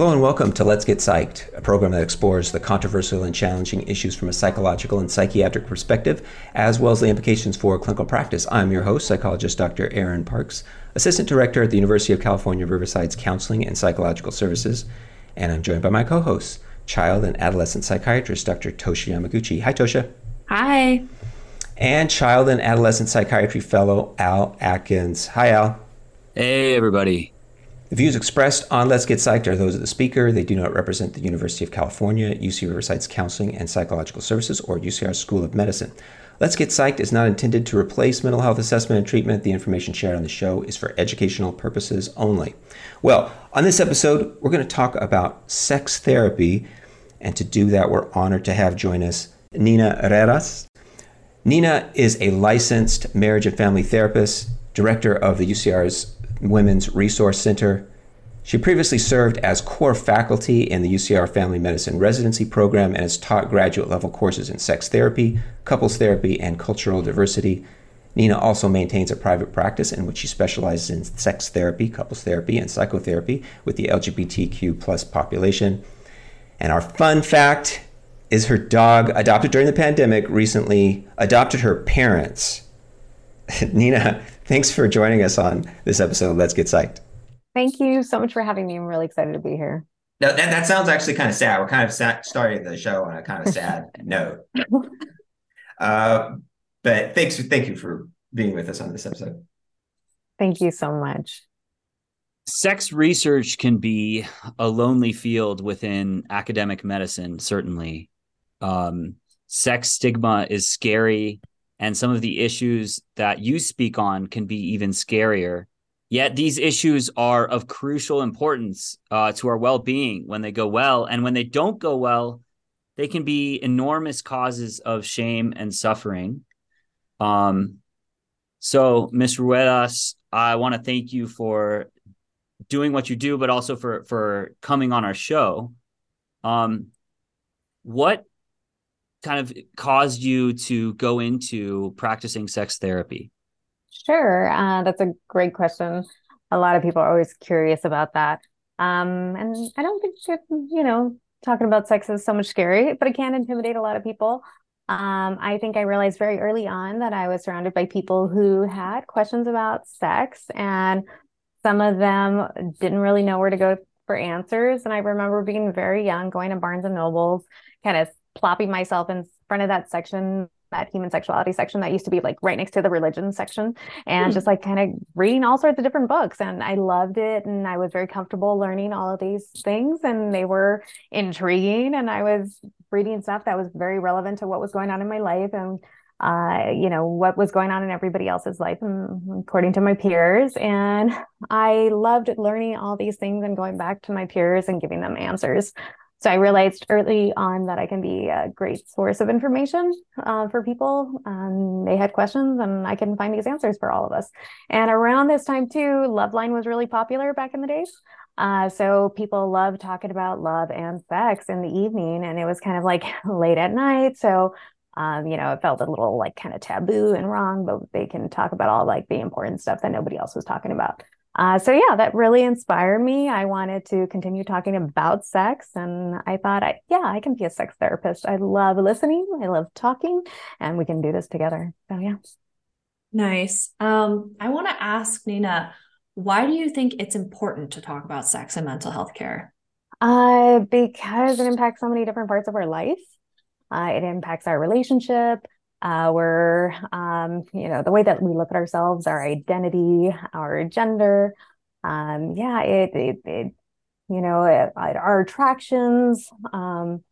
Hello and welcome to Let's Get Psyched, a program that explores the controversial and challenging issues from a psychological and psychiatric perspective, as well as the implications for clinical practice. I'm your host, psychologist Dr. Eyrn Parks, Assistant Director at the University of California, Riverside's Counseling and Psychological Services, and I'm joined by my co host, child and adolescent psychiatrist Dr. Toshi Yamaguchi. Hi, Toshia. Hi. And child and adolescent psychiatry fellow Al Atkins. Hi, Al. Hey, everybody. The views expressed on Let's Get Psyched are those of the speaker. They do not represent the University of California, UC Riverside's Counseling and Psychological Services, or UCR School of Medicine. Let's Get Psyched is not intended to replace mental health assessment and treatment. The information shared on the show is for educational purposes only. Well, on this episode, we're going to talk about sex therapy. And to do that, we're honored to have join us Nina Ruedas. Nina is a licensed marriage and family therapist, director of the UCR's Women's Resource Center. She previously served as core faculty in the UCR Family Medicine Residency Program and has taught graduate level courses in sex therapy, couples therapy, and cultural diversity. Nina also maintains a private practice in which she specializes in sex therapy, couples therapy, and psychotherapy with the LGBTQ plus population. And our fun fact is her dog, adopted during the pandemic, recently adopted her parents. Nina, thanks for joining us on this episode. Let's get psyched. Thank you so much for having me. I'm really excited to be here. No, that, that sounds actually kind of sad. We're kind of sad, starting the show on a kind of sad note. Uh, but thanks, thank you for being with us on this episode. Thank you so much. Sex research can be a lonely field within academic medicine, certainly. Um, sex stigma is scary and some of the issues that you speak on can be even scarier. Yet these issues are of crucial importance uh, to our well being when they go well. And when they don't go well, they can be enormous causes of shame and suffering. Um, so, Ms. Ruedas, I want to thank you for doing what you do, but also for for coming on our show. Um, what kind of caused you to go into practicing sex therapy? Sure. Uh, that's a great question. A lot of people are always curious about that. Um, and I don't think, you know, talking about sex is so much scary, but it can intimidate a lot of people. Um, I think I realized very early on that I was surrounded by people who had questions about sex, and some of them didn't really know where to go for answers. And I remember being very young, going to Barnes and Nobles, kind of plopping myself in front of that section that human sexuality section that used to be like right next to the religion section and mm. just like kind of reading all sorts of different books. And I loved it and I was very comfortable learning all of these things and they were intriguing and I was reading stuff that was very relevant to what was going on in my life and uh, you know what was going on in everybody else's life and according to my peers. And i loved learning all these things and going back to my peers and giving them answers so I realized early on that I can be a great source of information uh, for people. Um, they had questions, and I can find these answers for all of us. And around this time too, Loveline was really popular back in the days. Uh, so people love talking about love and sex in the evening, and it was kind of like late at night. So um, you know, it felt a little like kind of taboo and wrong, but they can talk about all like the important stuff that nobody else was talking about. Uh, so yeah, that really inspired me. I wanted to continue talking about sex, and I thought, I, yeah, I can be a sex therapist. I love listening, I love talking, and we can do this together. So yeah. Nice. Um, I want to ask Nina, why do you think it's important to talk about sex and mental health care? Uh, because it impacts so many different parts of our life. Uh, it impacts our relationship, uh, we're, um, you know, the way that we look at ourselves, our identity, our gender. Um, yeah, it, it, it you know, it, our attractions. Um,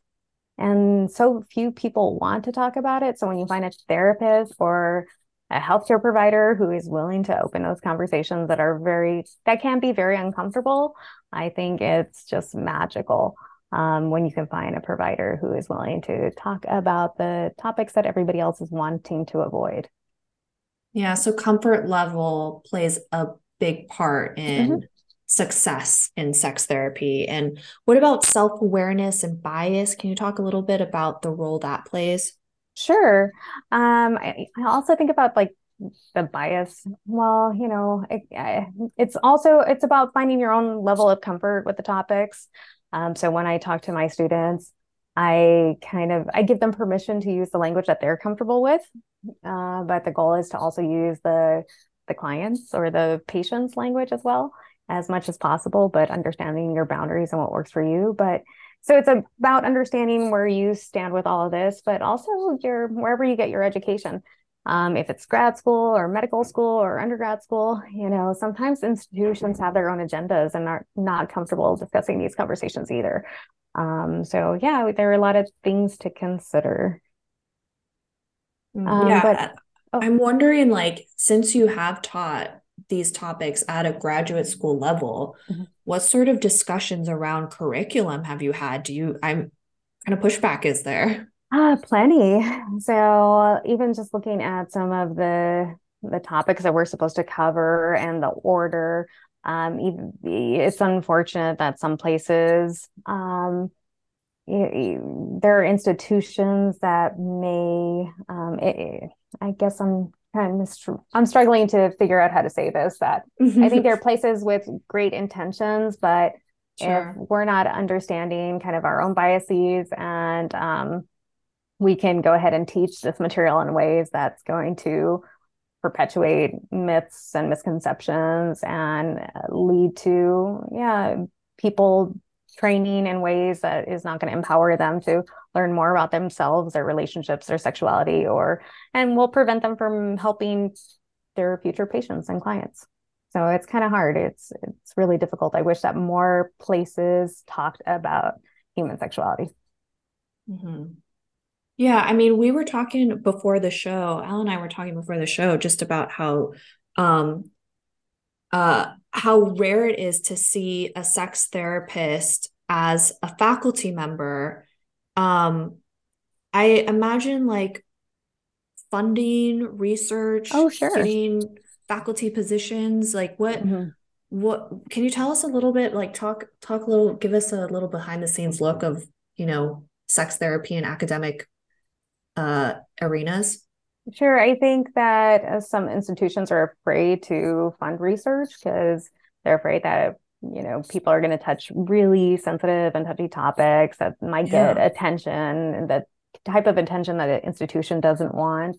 and so few people want to talk about it. So when you find a therapist or a healthcare provider who is willing to open those conversations that are very, that can be very uncomfortable, I think it's just magical um, when you can find a provider who is willing to talk about the topics that everybody else is wanting to avoid. Yeah, so comfort level plays a big part in mm-hmm. success in sex therapy. And what about self awareness and bias? Can you talk a little bit about the role that plays? Sure. Um, I, I also think about like the bias well you know it, it's also it's about finding your own level of comfort with the topics Um, so when I talk to my students, I kind of I give them permission to use the language that they're comfortable with, uh, but the goal is to also use the the clients or the patient's language as well as much as possible, but understanding your boundaries and what works for you. But so it's about understanding where you stand with all of this, but also your wherever you get your education. Um, if it's grad school or medical school or undergrad school, you know, sometimes institutions have their own agendas and are not comfortable discussing these conversations either. Um, so yeah, there are a lot of things to consider. Um, yeah, but, oh. I'm wondering, like, since you have taught these topics at a graduate school level, mm-hmm. what sort of discussions around curriculum have you had? Do you, I'm kind of pushback is there? Ah, uh, plenty. So even just looking at some of the the topics that we're supposed to cover and the order, um, it's unfortunate that some places um, there are institutions that may um, it, I guess I'm kind of I'm struggling to figure out how to say this that I think there are places with great intentions but sure. if we're not understanding kind of our own biases and um, we can go ahead and teach this material in ways that's going to perpetuate myths and misconceptions and lead to yeah people training in ways that is not going to empower them to learn more about themselves their relationships their sexuality or and will prevent them from helping their future patients and clients. So it's kind of hard. It's it's really difficult. I wish that more places talked about human sexuality. Mm-hmm. Yeah, I mean, we were talking before the show. Al and I were talking before the show just about how um uh how rare it is to see a sex therapist as a faculty member. Um I imagine like funding, research, oh sure, getting faculty positions, like what mm-hmm. what can you tell us a little bit like talk talk a little give us a little behind the scenes look of, you know, sex therapy and academic uh, arenas? Sure. I think that uh, some institutions are afraid to fund research because they're afraid that you know people are going to touch really sensitive and touchy topics that might yeah. get attention and the type of attention that an institution doesn't want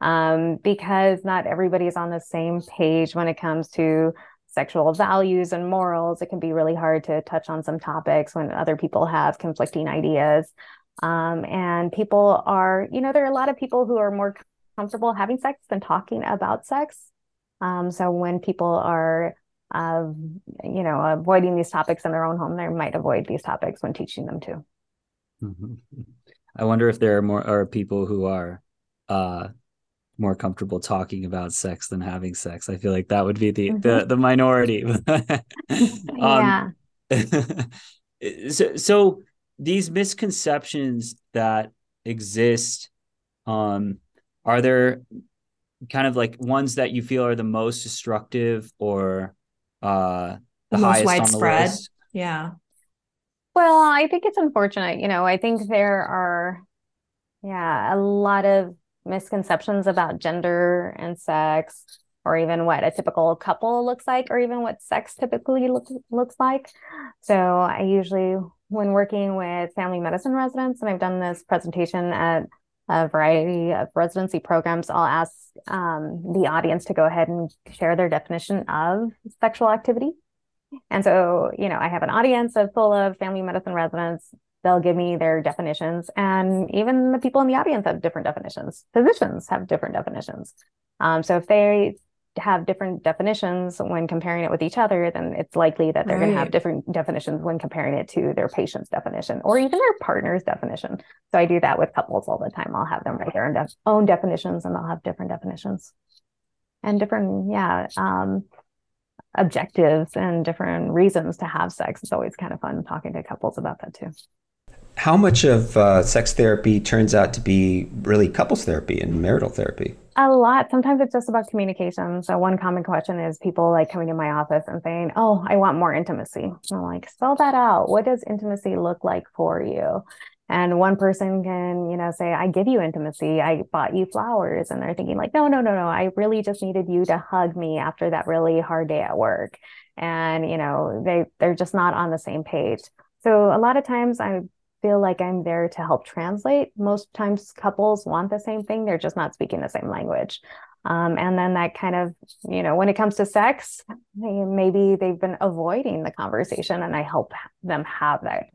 um, because not everybody's on the same page when it comes to sexual values and morals it can be really hard to touch on some topics when other people have conflicting ideas um, and people are, you know, there are a lot of people who are more comfortable having sex than talking about sex. Um, so when people are, uh, you know, avoiding these topics in their own home, they might avoid these topics when teaching them too. Mm-hmm. I wonder if there are more are people who are uh, more comfortable talking about sex than having sex. I feel like that would be the mm-hmm. the, the minority. um, yeah. so so these misconceptions that exist um are there kind of like ones that you feel are the most destructive or uh the, the highest widespread on the list? yeah. Well i think it's unfortunate you know i think there are yeah a lot of misconceptions about gender and sex or even what a typical couple looks like or even what sex typically look, looks like. So i usually when working with family medicine residents, and I've done this presentation at a variety of residency programs, I'll ask um, the audience to go ahead and share their definition of sexual activity. And so, you know, I have an audience of full of family medicine residents. They'll give me their definitions, and even the people in the audience have different definitions. Physicians have different definitions. Um, so if they have different definitions when comparing it with each other, then it's likely that they're right. going to have different definitions when comparing it to their patient's definition or even their partner's definition. So I do that with couples all the time. I'll have them write their own, def- own definitions and they'll have different definitions and different, yeah, um, objectives and different reasons to have sex. It's always kind of fun talking to couples about that too. How much of uh, sex therapy turns out to be really couples therapy and marital therapy? A lot. Sometimes it's just about communication. So one common question is people like coming to my office and saying, "Oh, I want more intimacy." I'm like, "Spell that out. What does intimacy look like for you?" And one person can, you know, say, "I give you intimacy. I bought you flowers," and they're thinking like, "No, no, no, no. I really just needed you to hug me after that really hard day at work." And you know, they they're just not on the same page. So a lot of times I feel like I'm there to help translate. Most times couples want the same thing, they're just not speaking the same language. Um, and then that kind of, you know, when it comes to sex, maybe they've been avoiding the conversation, and I help them have that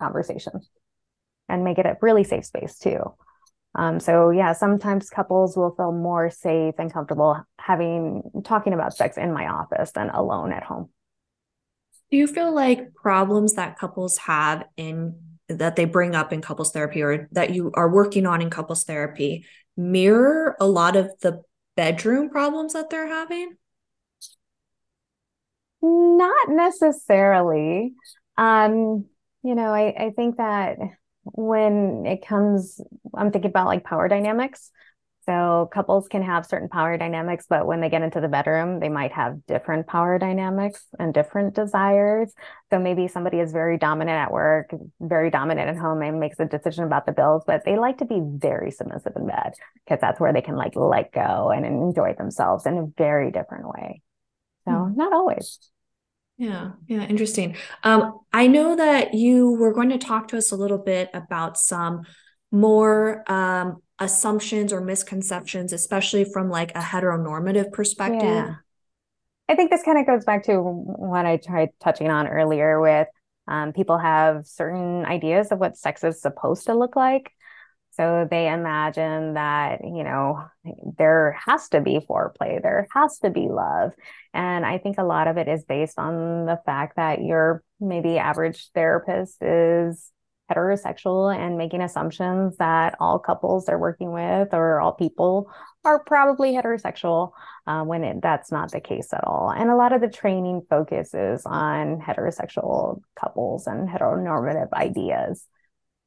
conversation and make it a really safe space too. Um, so yeah, sometimes couples will feel more safe and comfortable having talking about sex in my office than alone at home. Do you feel like problems that couples have in that they bring up in couples therapy or that you are working on in couples therapy mirror a lot of the bedroom problems that they're having? Not necessarily. Um, you know, I, I think that when it comes, I'm thinking about like power dynamics. So couples can have certain power dynamics, but when they get into the bedroom, they might have different power dynamics and different desires. So maybe somebody is very dominant at work, very dominant at home, and makes a decision about the bills, but they like to be very submissive in bed because that's where they can like let go and enjoy themselves in a very different way. So hmm. not always. Yeah, yeah, interesting. Um, I know that you were going to talk to us a little bit about some more um, assumptions or misconceptions, especially from like a heteronormative perspective. Yeah. I think this kind of goes back to what I tried touching on earlier with um, people have certain ideas of what sex is supposed to look like. So they imagine that, you know, there has to be foreplay, there has to be love. And I think a lot of it is based on the fact that your maybe average therapist is heterosexual and making assumptions that all couples they're working with or all people are probably heterosexual uh, when it, that's not the case at all. And a lot of the training focuses on heterosexual couples and heteronormative ideas.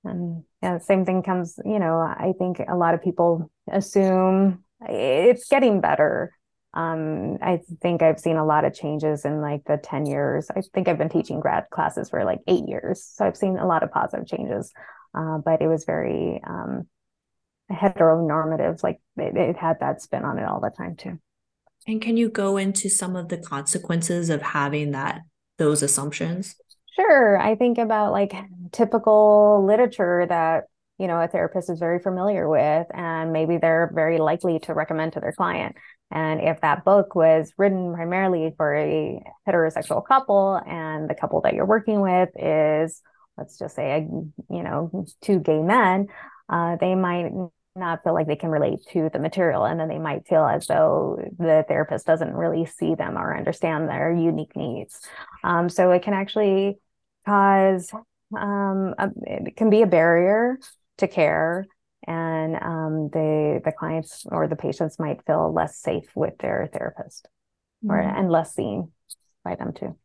And yeah, same thing comes, you know, I think a lot of people assume it's getting better. Um, I think I've seen a lot of changes in like the 10 years. I think I've been teaching grad classes for like eight years. So I've seen a lot of positive changes. Uh, but it was very um, heteronormative, like it, it had that spin on it all the time too. And can you go into some of the consequences of having that those assumptions? Sure. I think about like typical literature that, you know, a therapist is very familiar with, and maybe they're very likely to recommend to their client. And if that book was written primarily for a heterosexual couple and the couple that you're working with is, let's just say, a, you know, two gay men, uh, they might not feel like they can relate to the material. And then they might feel as though the therapist doesn't really see them or understand their unique needs. Um, so it can actually cause um, a, it can be a barrier to care and um, the the clients or the patients might feel less safe with their therapist mm-hmm. or and less seen by them too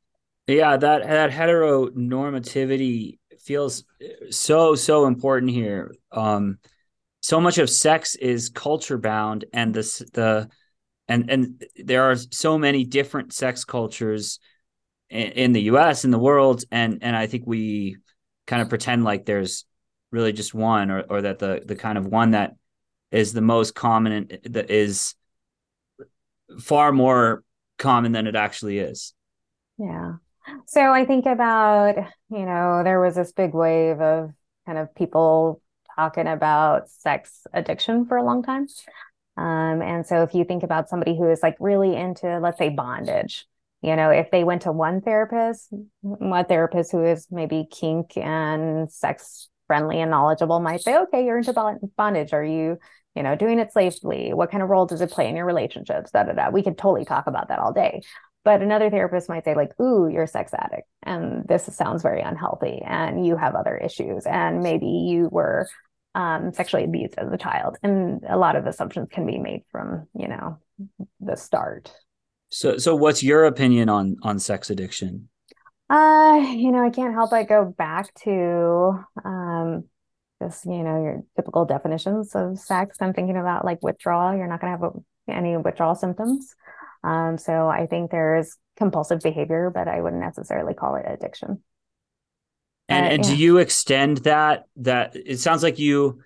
yeah that that heteronormativity feels so so important here um so much of sex is culture bound and this the and and there are so many different sex cultures in, the US in the world and and I think we kind of pretend like there's really just one or or that the the kind of one that is the most common that is far more common than it actually is. Yeah. So I think about, you know, there was this big wave of kind of people talking about sex addiction for a long time. Um, and so if you think about somebody who is like really into, let's say, bondage, you know if they went to one therapist one therapist who is maybe kink and sex friendly and knowledgeable might say okay you're into bondage. Are you you know doing it safely? What kind of role does it play in your relationships? Da da da. We could totally talk about that all day. But another therapist might say like ooh you're a sex addict and this sounds very unhealthy and you have other issues and maybe you were um, sexually abused as a child. And a lot of assumptions can be made from you know the start. So, so what's your opinion on on sex addiction? Uh, you know, I can't help but go back to um just you know your typical definitions of sex. I'm thinking about like withdrawal. You're not going to have a, any withdrawal symptoms. Um, so I think there's compulsive behavior, but I wouldn't necessarily call it addiction. And, and yeah. do you extend that? That it sounds like you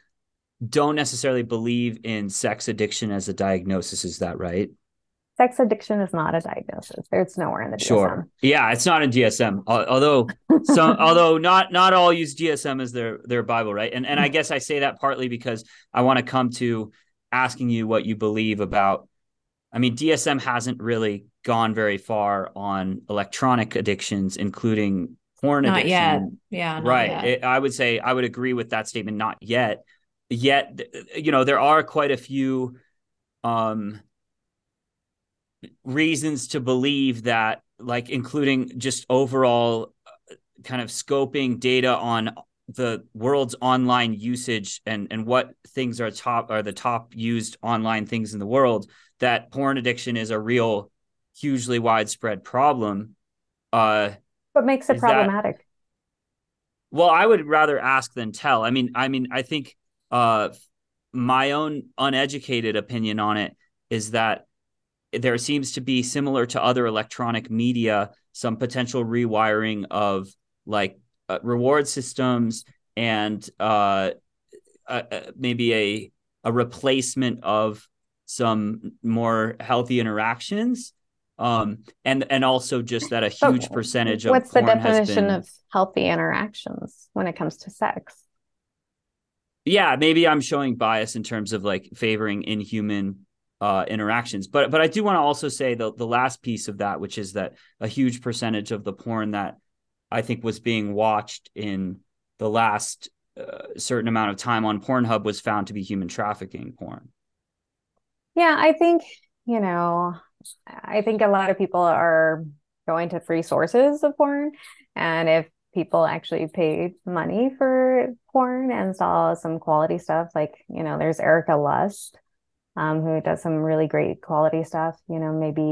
don't necessarily believe in sex addiction as a diagnosis. Is that right? Sex addiction is not a diagnosis. It's nowhere in the DSM. Sure. Yeah, it's not in DSM. Although some although not not all use DSM as their their Bible, right? And and I guess I say that partly because I want to come to asking you what you believe about I mean DSM hasn't really gone very far on electronic addictions including porn not addiction. Yet. Yeah, right. Yet. It, I would say I would agree with that statement not yet. Yet you know there are quite a few um reasons to believe that like including just overall uh, kind of scoping data on the world's online usage and and what things are top are the top used online things in the world that porn addiction is a real hugely widespread problem uh what makes it problematic that, well i would rather ask than tell. I mean i mean i think uh my own uneducated opinion on it is that there seems to be similar to other electronic media some potential rewiring of like uh, reward systems and uh, uh, maybe a a replacement of some more healthy interactions. Um, and and also just that a huge percentage of what's the definition been... of healthy interactions when it comes to sex? Yeah maybe i'm showing bias in terms of like favoring inhuman uh, interactions. But but I do want to also say the the last piece of that, which is that a huge percentage of the porn that I think was being watched in the last uh, certain amount of time on Pornhub was found to be human trafficking porn. Yeah, I think you know, I think a lot of people are going to free sources of porn, and if people actually paid money for porn and saw some quality stuff like you know there's Erika Lust um, who does some really great quality stuff, you know, maybe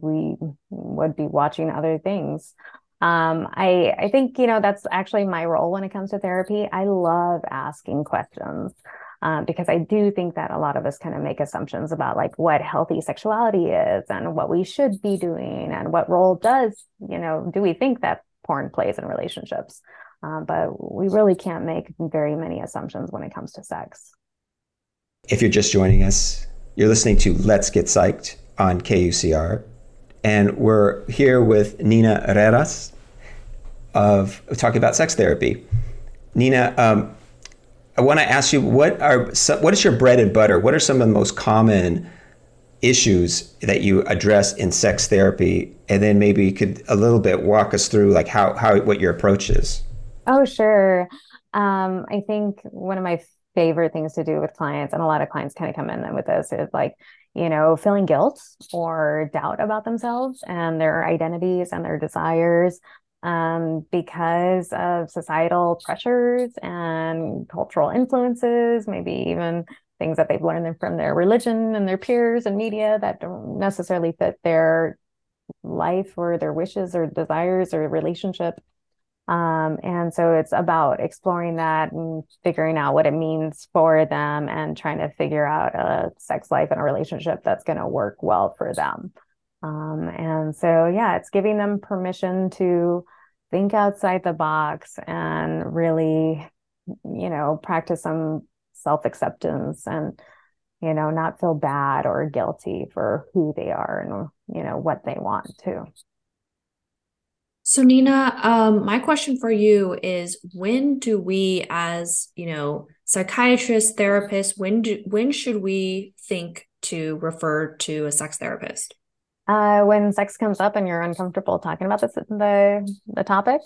we would be watching other things. Um, I I think you know that's actually my role when it comes to therapy. I love asking questions. Um, because I do think that a lot of us kind of make assumptions about like what healthy sexuality is and what we should be doing and what role does, you know, do we think that porn plays in relationships? Uh, but we really can't make very many assumptions when it comes to sex. If you're just joining us, you're listening to Let's Get Psyched on KUCR. And we're here with Nina Ruedas of talking about sex therapy. Nina, um, I want to ask you what are what is your bread and butter? What are some of the most common issues that you address in sex therapy? And then maybe you could a little bit walk us through like how how what your approach is. Oh, sure. Um, I think one of my favorite things to do with clients and a lot of clients kind of come in with this is like you know feeling guilt or doubt about themselves and their identities and their desires um, because of societal pressures and cultural influences maybe even things that they've learned from their religion and their peers and media that don't necessarily fit their life or their wishes or desires or relationship um, and so it's about exploring that and figuring out what it means for them and trying to figure out a sex life and a relationship that's going to work well for them. Um, and so, yeah, it's giving them permission to think outside the box and really, you know, practice some self acceptance and, you know, not feel bad or guilty for who they are and, you know, what they want to. So Nina, um, my question for you is when do we as, you know, psychiatrists, therapists, when do when should we think to refer to a sex therapist? Uh, when sex comes up and you're uncomfortable talking about this the the topic.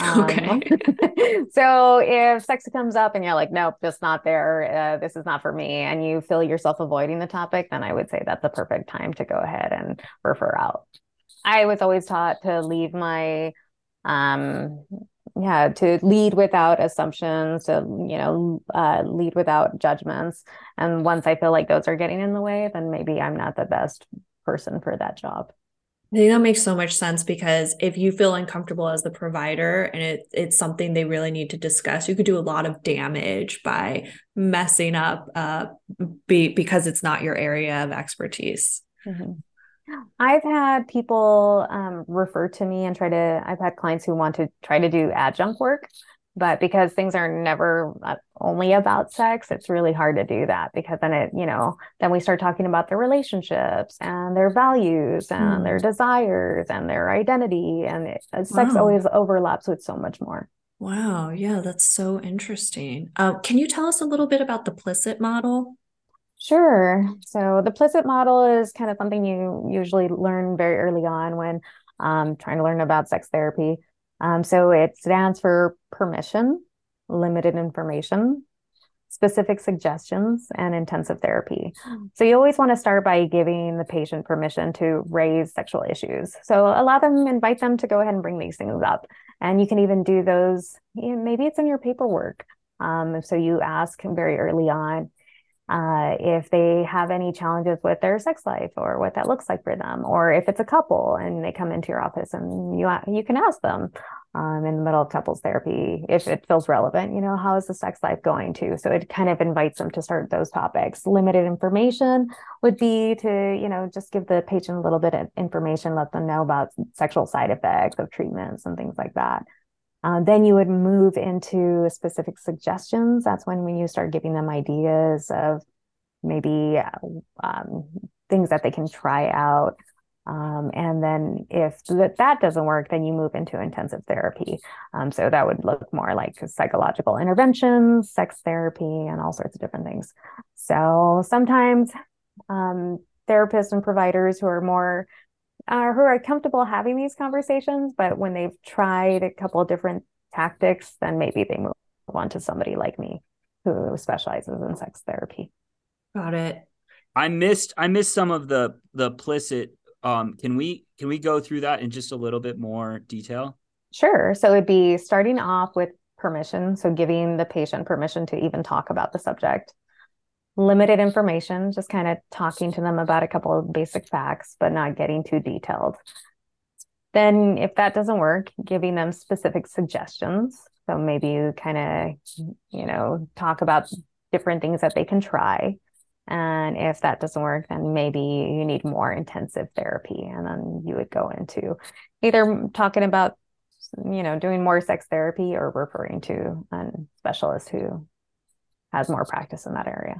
Um, okay. so if sex comes up and you're like, nope, just not there. Uh, this is not for me, and you feel yourself avoiding the topic, then I would say that's the perfect time to go ahead and refer out. I was always taught to leave my um yeah to lead without assumptions to you know uh, lead without judgments and once i feel like those are getting in the way then maybe i'm not the best person for that job I think that makes so much sense because if you feel uncomfortable as the provider and it, it's something they really need to discuss, you could do a lot of damage by messing up uh, be, because it's not your area of expertise. Mm-hmm. I've had people um, refer to me and try to, I've had clients who want to try to do adjunct work but because things are never uh, only about sex it's really hard to do that because then it you know then we start talking about their relationships and their values and mm. their desires and their identity and it, uh, sex always overlaps with so much more. Wow. Yeah that's so interesting. Uh, can you tell us a little bit about the PLISSIT model Sure. So the PLISSIT model is kind of something you usually learn very early on when um, trying to learn about sex therapy. Um, so it stands for permission, limited information, specific suggestions, and intensive therapy. So you always want to start by giving the patient permission to raise sexual issues. So allow them, invite them to go ahead and bring these things up. And you can even do those, you know, maybe it's in your paperwork. Um, so you ask very early on, uh, if they have any challenges with their sex life or what that looks like for them, or if it's a couple and they come into your office and you you can ask them um, in the middle of couples therapy if it feels relevant. You know, how is the sex life going to? So it kind of invites them to start those topics. Limited information would be to you know just give the patient a little bit of information, let them know about sexual side effects of treatments and things like that. Uh, then you would move into specific suggestions. That's when when you start giving them ideas of maybe um, things that they can try out. Um, and then if that, that doesn't work, then you move into intensive therapy. Um, so that would look more like psychological interventions, sex therapy, and all sorts of different things. So sometimes um, therapists and providers who are more uh, who are comfortable having these conversations, but when they've tried a couple of different tactics, then maybe they move on to somebody like me who specializes in sex therapy. Got it. I missed I missed some of the the PLISSIT. Um, can we can we go through that in just a little bit more detail? Sure. So it'd be starting off with permission, so giving the patient permission to even talk about the subject limited information, just kind of talking to them about a couple of basic facts, but not getting too detailed. Then, if that doesn't work, giving them specific suggestions. So maybe you kind of, you know, talk about different things that they can try. And if that doesn't work, then maybe you need more intensive therapy. And then you would go into either talking about, you know, doing more sex therapy or referring to a specialist who has more practice in that area.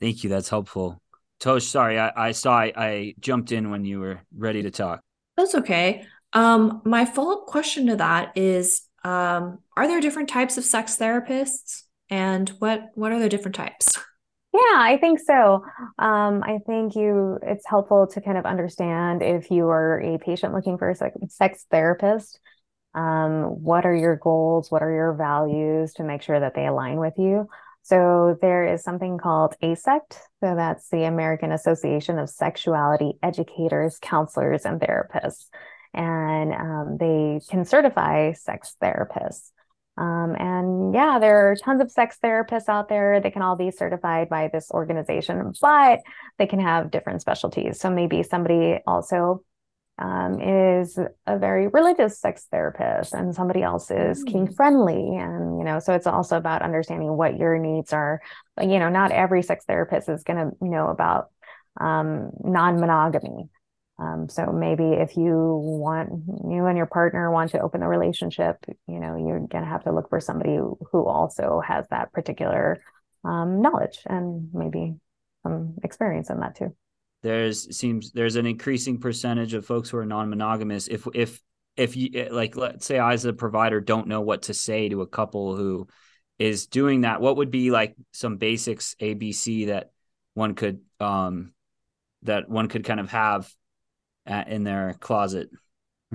Thank you. That's helpful. Tosh, sorry, I, I saw I, I jumped in when you were ready to talk. That's okay. Um, my follow-up question to that is um, are there different types of sex therapists and what what are the different types? Yeah, I think so. Um, I think you it's helpful to kind of understand if you are a patient looking for a sex therapist, um, what are your goals, what are your values to make sure that they align with you. So there is something called AASECT. So that's the American Association of Sexuality Educators, Counselors, and Therapists. And um, they can certify sex therapists. Um, and yeah, there are tons of sex therapists out there. They can all be certified by this organization, but they can have different specialties. So maybe somebody also um, is a very religious sex therapist and somebody else is mm. kink friendly. And you know so it's also about understanding what your needs are. You know not every sex therapist is going to know about um, non-monogamy. Um, so maybe if you want you and your partner want to open a relationship you know you're going to have to look for somebody who, who also has that particular um, knowledge and maybe some experience in that too there's seems there's an increasing percentage of folks who are non-monogamous. If if if you eh, like let's say i as a provider don't know what to say to a couple who is doing that what would be like some basics abc that one could um that one could kind of have at, in their closet?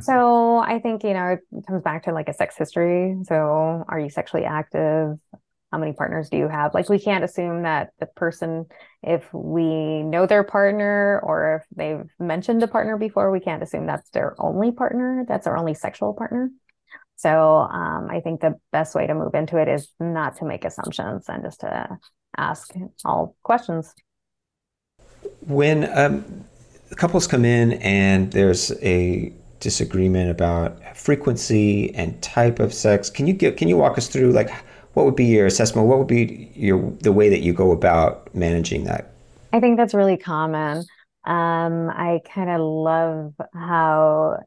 So i think you know it comes back to like a sex history. So are you sexually active how many partners do you have? Like we can't assume that the person if we know their partner or if they've mentioned a partner before we can't assume that's their only partner that's their only sexual partner. So um, i think the best way to move into it is not to make assumptions and just to ask all questions. When um, couples come in and there's a disagreement about frequency and type of sex can you get can you walk us through like what would be your assessment? What would be your the way that you go about managing that? I think that's really common. Um, I kind of love how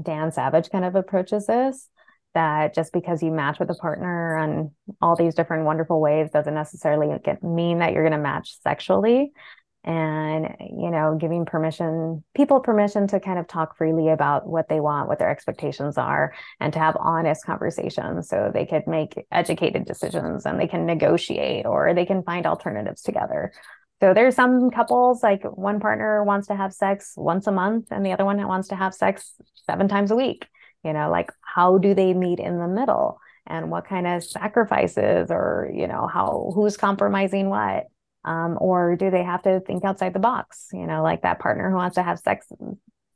Dan Savage kind of approaches this. that just because you match with a partner on all these different wonderful ways doesn't necessarily mean that you're going to match sexually and you know giving permission people permission to kind of talk freely about what they want what their expectations are and to have honest conversations so they could make educated decisions and they can negotiate or they can find alternatives together. So there's some couples like one partner wants to have sex once a month and the other one wants to have sex seven times a week. You know like how do they meet in the middle? And what kind of sacrifices or you know how who's compromising what um, or do they have to think outside the box? You know like that partner who wants to have sex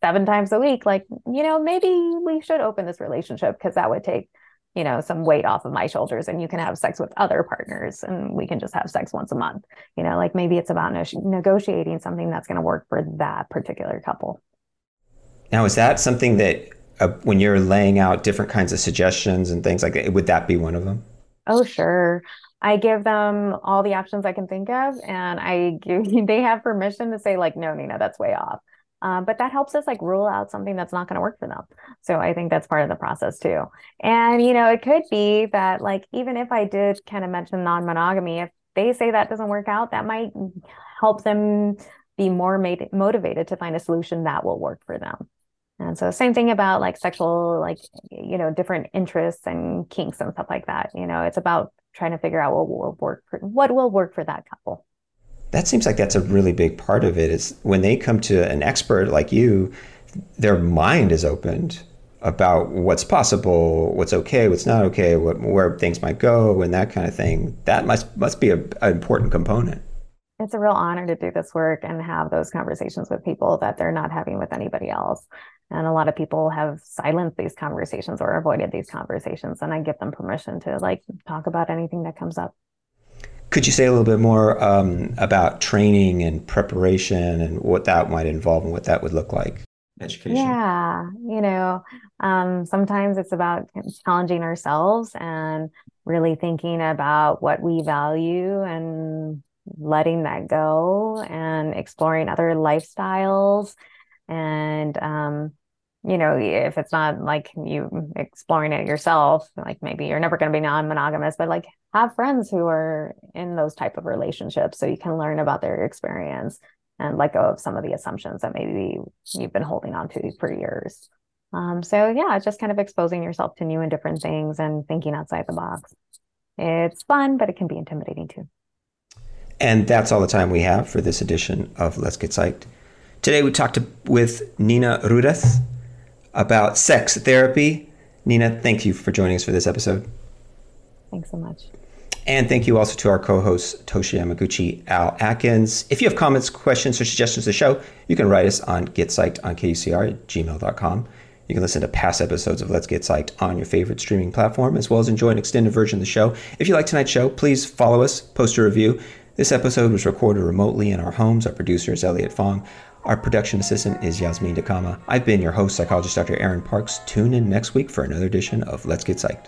seven times a week like you know maybe we should open this relationship because that would take you know some weight off of my shoulders and you can have sex with other partners and we can just have sex once a month. You know like maybe it's about negotiating something that's going to work for that particular couple. Now is that something that uh, when you're laying out different kinds of suggestions and things like that would that be one of them oh sure I give them all the options I can think of, and I give they have permission to say like, no, Nina, that's way off. Um, but that helps us like rule out something that's not going to work for them. So I think that's part of the process too. And you know, it could be that like even if I did kind of mention non-monogamy, if they say that doesn't work out, that might help them be more made, motivated to find a solution that will work for them. And so same thing about like sexual, like, you know, different interests and kinks and stuff like that. You know, it's about trying to figure out what will work for what will work for that couple. That seems like that's a really big part of it is when they come to an expert like you, their mind is opened about what's possible, what's okay, what's not okay, what, where things might go, and that kind of thing. That must must be a, an important component. It's a real honor to do this work and have those conversations with people that they're not having with anybody else. And a lot of people have silenced these conversations or avoided these conversations. And I give them permission to like talk about anything that comes up. Could you say a little bit more um, about training and preparation and what that might involve and what that would look like? Education. Yeah, you know, um, sometimes it's about challenging ourselves and really thinking about what we value and letting that go and exploring other lifestyles and um, you know, if it's not like you exploring it yourself, like maybe you're never going to be non-monogamous, but like have friends who are in those type of relationships so you can learn about their experience and let go of some of the assumptions that maybe you've been holding on to for years. Um, so yeah, just kind of exposing yourself to new and different things and thinking outside the box. It's fun, but it can be intimidating too. And that's all the time we have for this edition of Let's Get Psyched. Today we talked to, with Nina Ruedas about sex therapy. Nina, thank you for joining us for this episode. Thanks so much. And thank you also to our co hosts, Toshi Yamaguchi, Al Atkins. If you have comments, questions, or suggestions for the show, you can write us on getpsyched on KUCR at gmail.com. You can listen to past episodes of Let's Get Psyched on your favorite streaming platform, as well as enjoy an extended version of the show. If you like tonight's show, please follow us, post a review. This episode was recorded remotely in our homes. Our producer is Elliot Fong. Our production assistant is Yasmin Dakama. I've been your host, psychologist Dr. Eyrn Parks. Tune in next week for another edition of Let's Get Psyched.